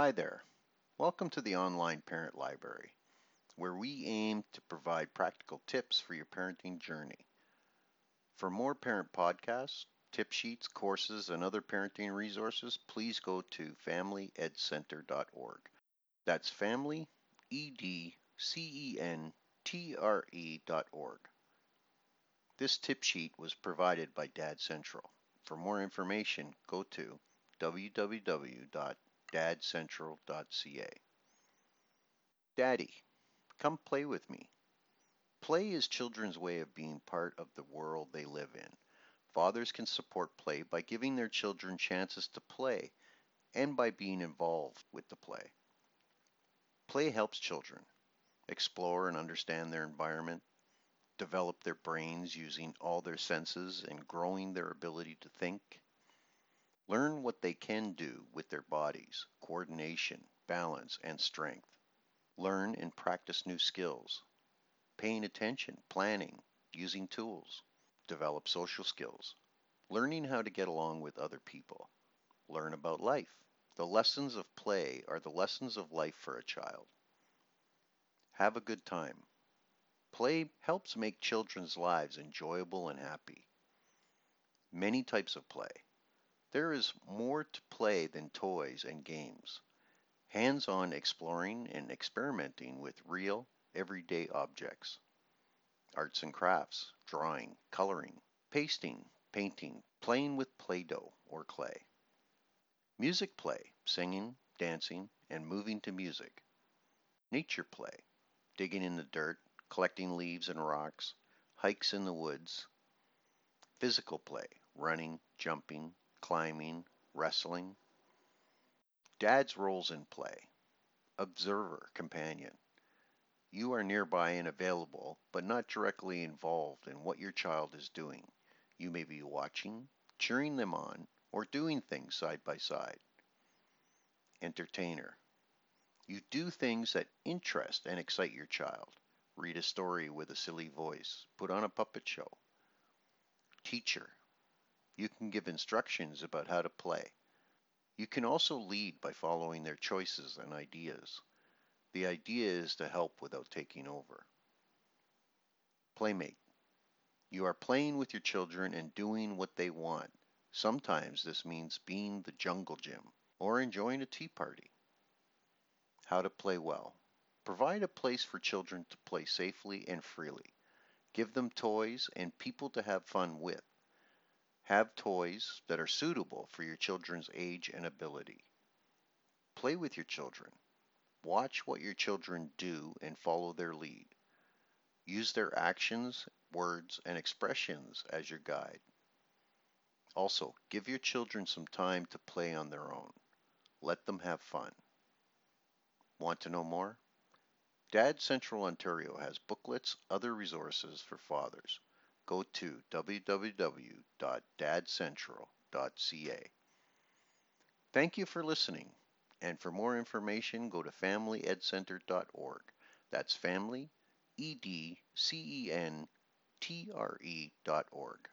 Hi there. Welcome to the Online Parent Library, where we aim to provide practical tips for your parenting journey. For more parent podcasts, tip sheets, courses, and other parenting resources, please go to familyedcentre.org. That's family, E-D-C-E-N-T-R-E dot org. This tip sheet was provided by Dad Central. For more information, go to www.dadcentral.ca. Daddy, come play with me. Play is children's way of being part of the world they live in. Fathers can support play by giving their children chances to play and by being involved with the play. Play helps children explore and understand their environment, develop their brains using all their senses and growing their ability to think, learn what they can do with their bodies, coordination, balance, and strength, learn and practice new skills, paying attention, planning, using tools, develop social skills, learning how to get along with other people, learn about life. The lessons of play are the lessons of life for a child. Have a good time. Play helps make children's lives enjoyable and happy. Many types of play. There is more to play than toys and games. Hands on exploring and experimenting with real, everyday objects. Arts and crafts, drawing, coloring, pasting, painting, playing with Play Doh or clay. Music play, singing, dancing, and moving to music. Nature play, digging in the dirt, collecting leaves and rocks, hikes in the woods. Physical play, running, jumping, climbing, wrestling. Dad's roles in play. Observer, companion. You are nearby and available, but not directly involved in what your child is doing. You may be watching, cheering them on, or doing things side by side. Entertainer. You do things that interest and excite your child. Read a story with a silly voice. Put on a puppet show. Teacher. You can give instructions about how to play. You can also lead by following their choices and ideas. The idea is to help without taking over. Playmate. You are playing with your children and doing what they want. Sometimes this means being the jungle gym or enjoying a tea party. How to play well. Provide a place for children to play safely and freely. Give them toys and people to have fun with. Have toys that are suitable for your children's age and ability. Play with your children. Watch what your children do and follow their lead. Use their actions, words, and expressions as your guide. Also, give your children some time to play on their own. Let them have fun. Want to know more? Dad Central Ontario has booklets, other resources for fathers. Go to www.dadcentral.ca. Thank you for listening, and for more information, go to familyedcentre.org. That's family, E D C E N T R E dot org.